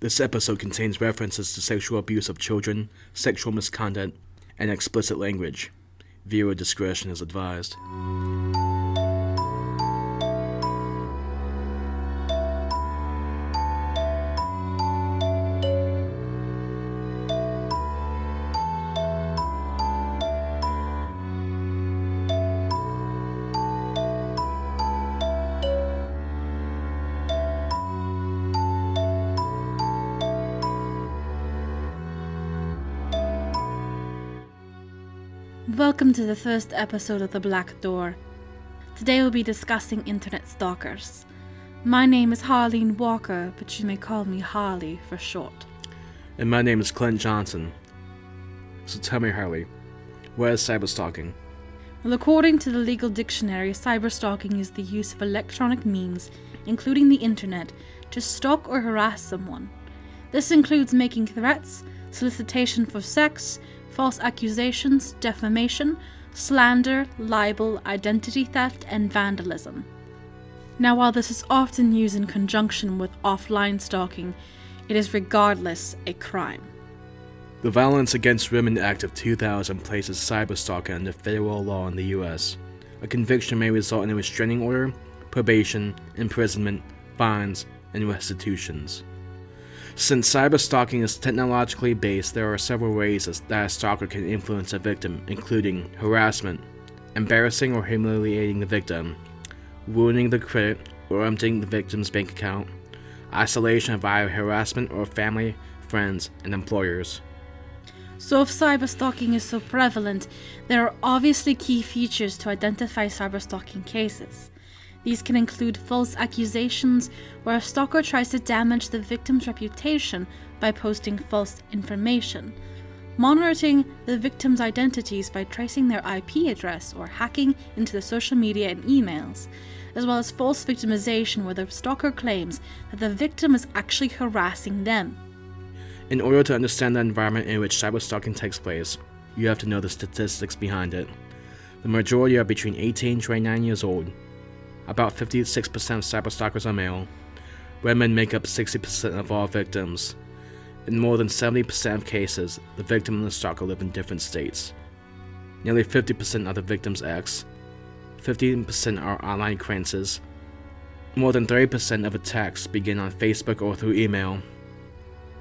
This episode contains references to sexual abuse of children, sexual misconduct, and explicit language. Viewer discretion is advised. Welcome to the first episode of The Black Door. Today we'll be discussing internet stalkers. My name is Harleen Walker, but you may call me Harley for short. And my name is Clint Johnson. So tell me, Harley, what is cyberstalking? Well, according to the legal dictionary, cyberstalking is the use of electronic means, including the internet, to stalk or harass someone. This includes making threats, solicitation for sex, false accusations, defamation, slander, libel, identity theft, and vandalism. Now, while this is often used in conjunction with offline stalking, it is regardless a crime. The Violence Against Women Act of 2000 places cyberstalking under federal law in the U.S. A conviction may result in a restraining order, probation, imprisonment, fines, and restitutions. Since cyberstalking is technologically based, there are several ways that a stalker can influence a victim, including harassment, embarrassing or humiliating the victim, ruining the credit or emptying the victim's bank account, isolation via harassment or family, friends, and employers. So, if cyberstalking is so prevalent, there are obviously key features to identify cyberstalking cases. These can include false accusations, where a stalker tries to damage the victim's reputation by posting false information, monitoring the victim's identities by tracing their IP address or hacking into the social media and emails, as well as false victimization, where the stalker claims that the victim is actually harassing them. In order to understand the environment in which cyberstalking takes place, you have to know the statistics behind it. The majority are between 18 and 29 years old, about 56% of cyberstalkers are male. Women make up 60% of all victims. In more than 70% of cases, the victim and the stalker live in different states. Nearly 50% are the victim's ex. 15% are online acquaintances. More than 30% of attacks begin on Facebook or through email.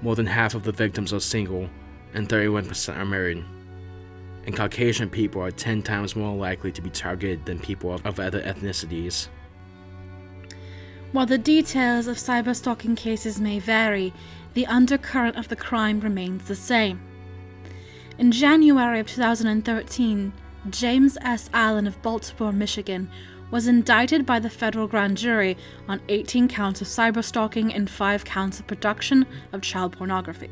More than half of the victims are single, and 31% are married and Caucasian people are 10 times more likely to be targeted than people of, of other ethnicities. While the details of cyberstalking cases may vary, the undercurrent of the crime remains the same. In January of 2013, James S. Allen of Baltimore, Michigan, was indicted by the federal grand jury on 18 counts of cyberstalking and 5 counts of production of child pornography.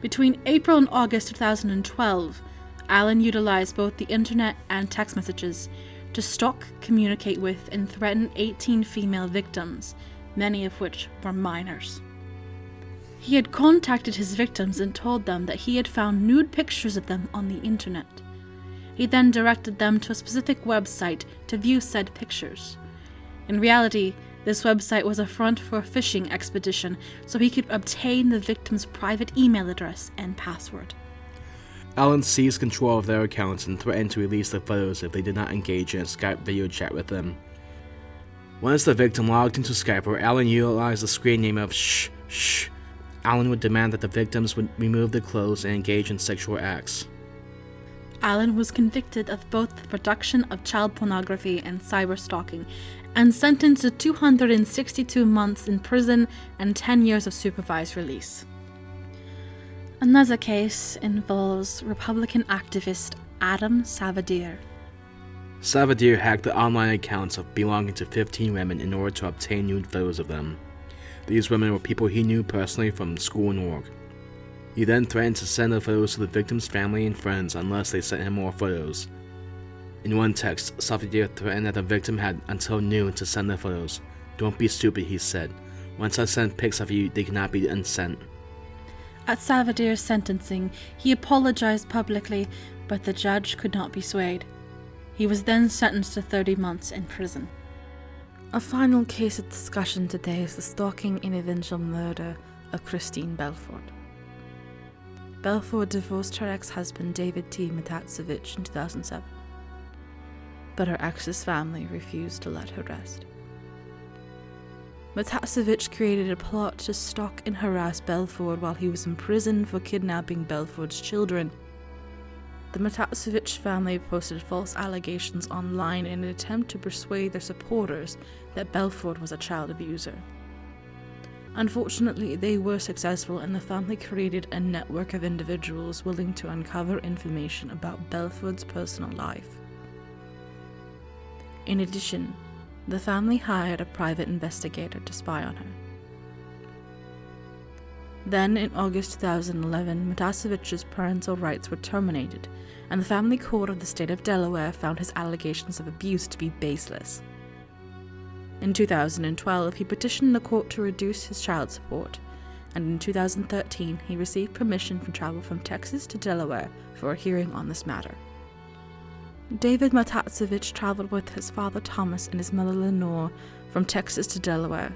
Between April and August 2012, Allen utilized both the internet and text messages to stalk, communicate with, and threaten 18 female victims, many of which were minors. He had contacted his victims and told them that he had found nude pictures of them on the internet. He then directed them to a specific website to view said pictures. In reality, this website was a front for a fishing expedition so he could obtain the victim's private email address and password. Allen seized control of their accounts and threatened to release the photos if they did not engage in a Skype video chat with them. Once the victim logged into Skype, where Allen utilized the screen name of Shh Shh, Allen would demand that the victims would remove their clothes and engage in sexual acts. Allen was convicted of both the production of child pornography and cyber stalking and sentenced to 262 months in prison and 10 years of supervised release. Another case involves Republican activist Adam Savader. Savader hacked the online accounts of belonging to 15 women in order to obtain nude photos of them. These women were people he knew personally from school and work. He then threatened to send the photos to the victim's family and friends unless they sent him more photos. In one text, Savader threatened that the victim had until noon to send the photos. Don't be stupid, he said. Once I send pics of you, they cannot be unsent. At Savader's sentencing, he apologized publicly, but the judge could not be swayed. He was then sentenced to 30 months in prison. A final case of discussion today is the stalking and eventual murder of Christine Belford. Belford divorced her ex husband David T. Matusiewicz in 2007, but her ex's family refused to let her rest. Matusiewicz created a plot to stalk and harass Belford while he was in prison for kidnapping Belford's children. The Matusiewicz family posted false allegations online in an attempt to persuade their supporters that Belford was a child abuser. Unfortunately, they were successful, and the family created a network of individuals willing to uncover information about Belford's personal life. In addition, the family hired a private investigator to spy on her. Then, in August 2011, Matusiewicz's parental rights were terminated, and the family court of the state of Delaware found his allegations of abuse to be baseless. In 2012, he petitioned the court to reduce his child support, and in 2013, he received permission to travel from Texas to Delaware for a hearing on this matter. David Matusiewicz traveled with his father Thomas and his mother Lenore from Texas to Delaware.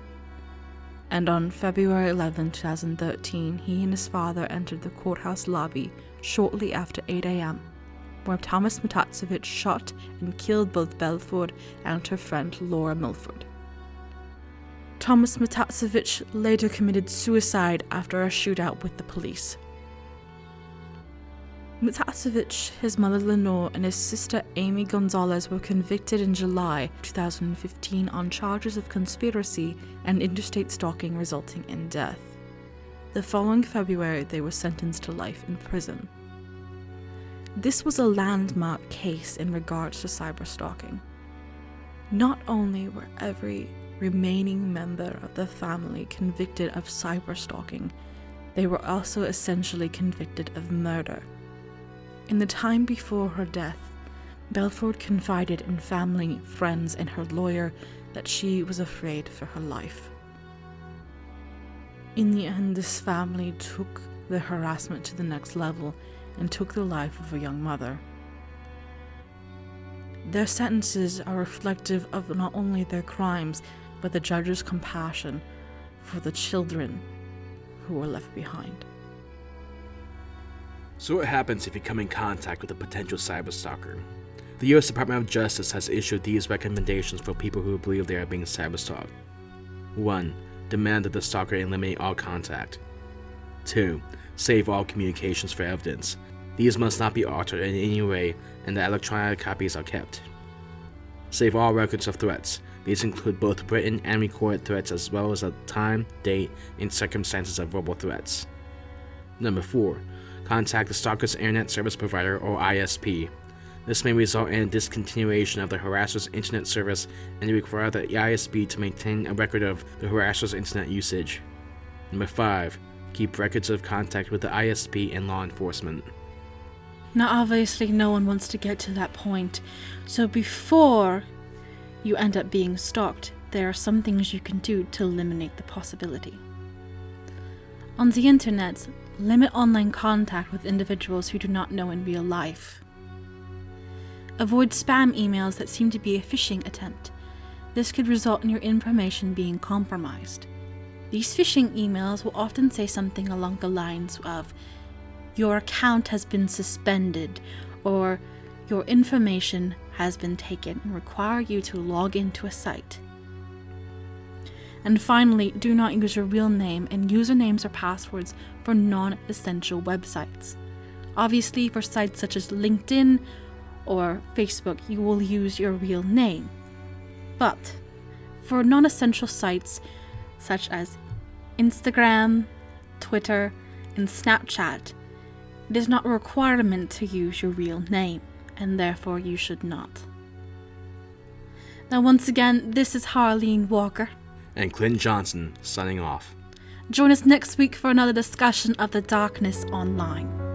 And on February 11, 2013, he and his father entered the courthouse lobby shortly after 8 a.m., where Thomas Matusiewicz shot and killed both Belford and her friend Laura Mulford. Thomas Matusiewicz later committed suicide after a shootout with the police. Matusiewicz, his mother Lenore, and his sister Amy Gonzalez were convicted in July 2015 on charges of conspiracy and interstate stalking resulting in death. The following February, they were sentenced to life in prison. This was a landmark case in regards to cyber stalking. Not only were every remaining member of the family convicted of cyber stalking, they were also essentially convicted of murder. In the time before her death, Belford confided in family, friends, and her lawyer that she was afraid for her life. In the end, this family took the harassment to the next level and took the life of a young mother. Their sentences are reflective of not only their crimes, but the judge's compassion for the children who were left behind. So, what happens if you come in contact with a potential cyberstalker? The U.S. Department of Justice has issued these recommendations for people who believe they are being cyberstalked. 1. Demand that the stalker eliminate all contact. 2. Save all communications for evidence. These must not be altered in any way, and the electronic copies are kept. Save all records of threats. These include both written and recorded threats as well as the time, date, and circumstances of verbal threats. Number 4. Contact the stalker's internet service provider or ISP. This may result in a discontinuation of the harasser's internet service and require the ISP to maintain a record of the harasser's internet usage. Number 5. Keep records of contact with the ISP and law enforcement. Now, obviously, no one wants to get to that point, so before you end up being stalked, there are some things you can do to eliminate the possibility. On the internet, limit online contact with individuals who do not know in real life. Avoid spam emails that seem to be a phishing attempt. This could result in your information being compromised. These phishing emails will often say something along the lines of, Your account has been suspended, or Your information has been taken, and require you to log into a site. And finally, do not use your real name and usernames or passwords for non essential websites. Obviously, for sites such as LinkedIn or Facebook, you will use your real name. But for non essential sites such as Instagram, Twitter, and Snapchat, it is not a requirement to use your real name, and therefore you should not. Now, once again, this is Harleen Walker. And Clint Johnson signing off. Join us next week for another discussion of the darkness online.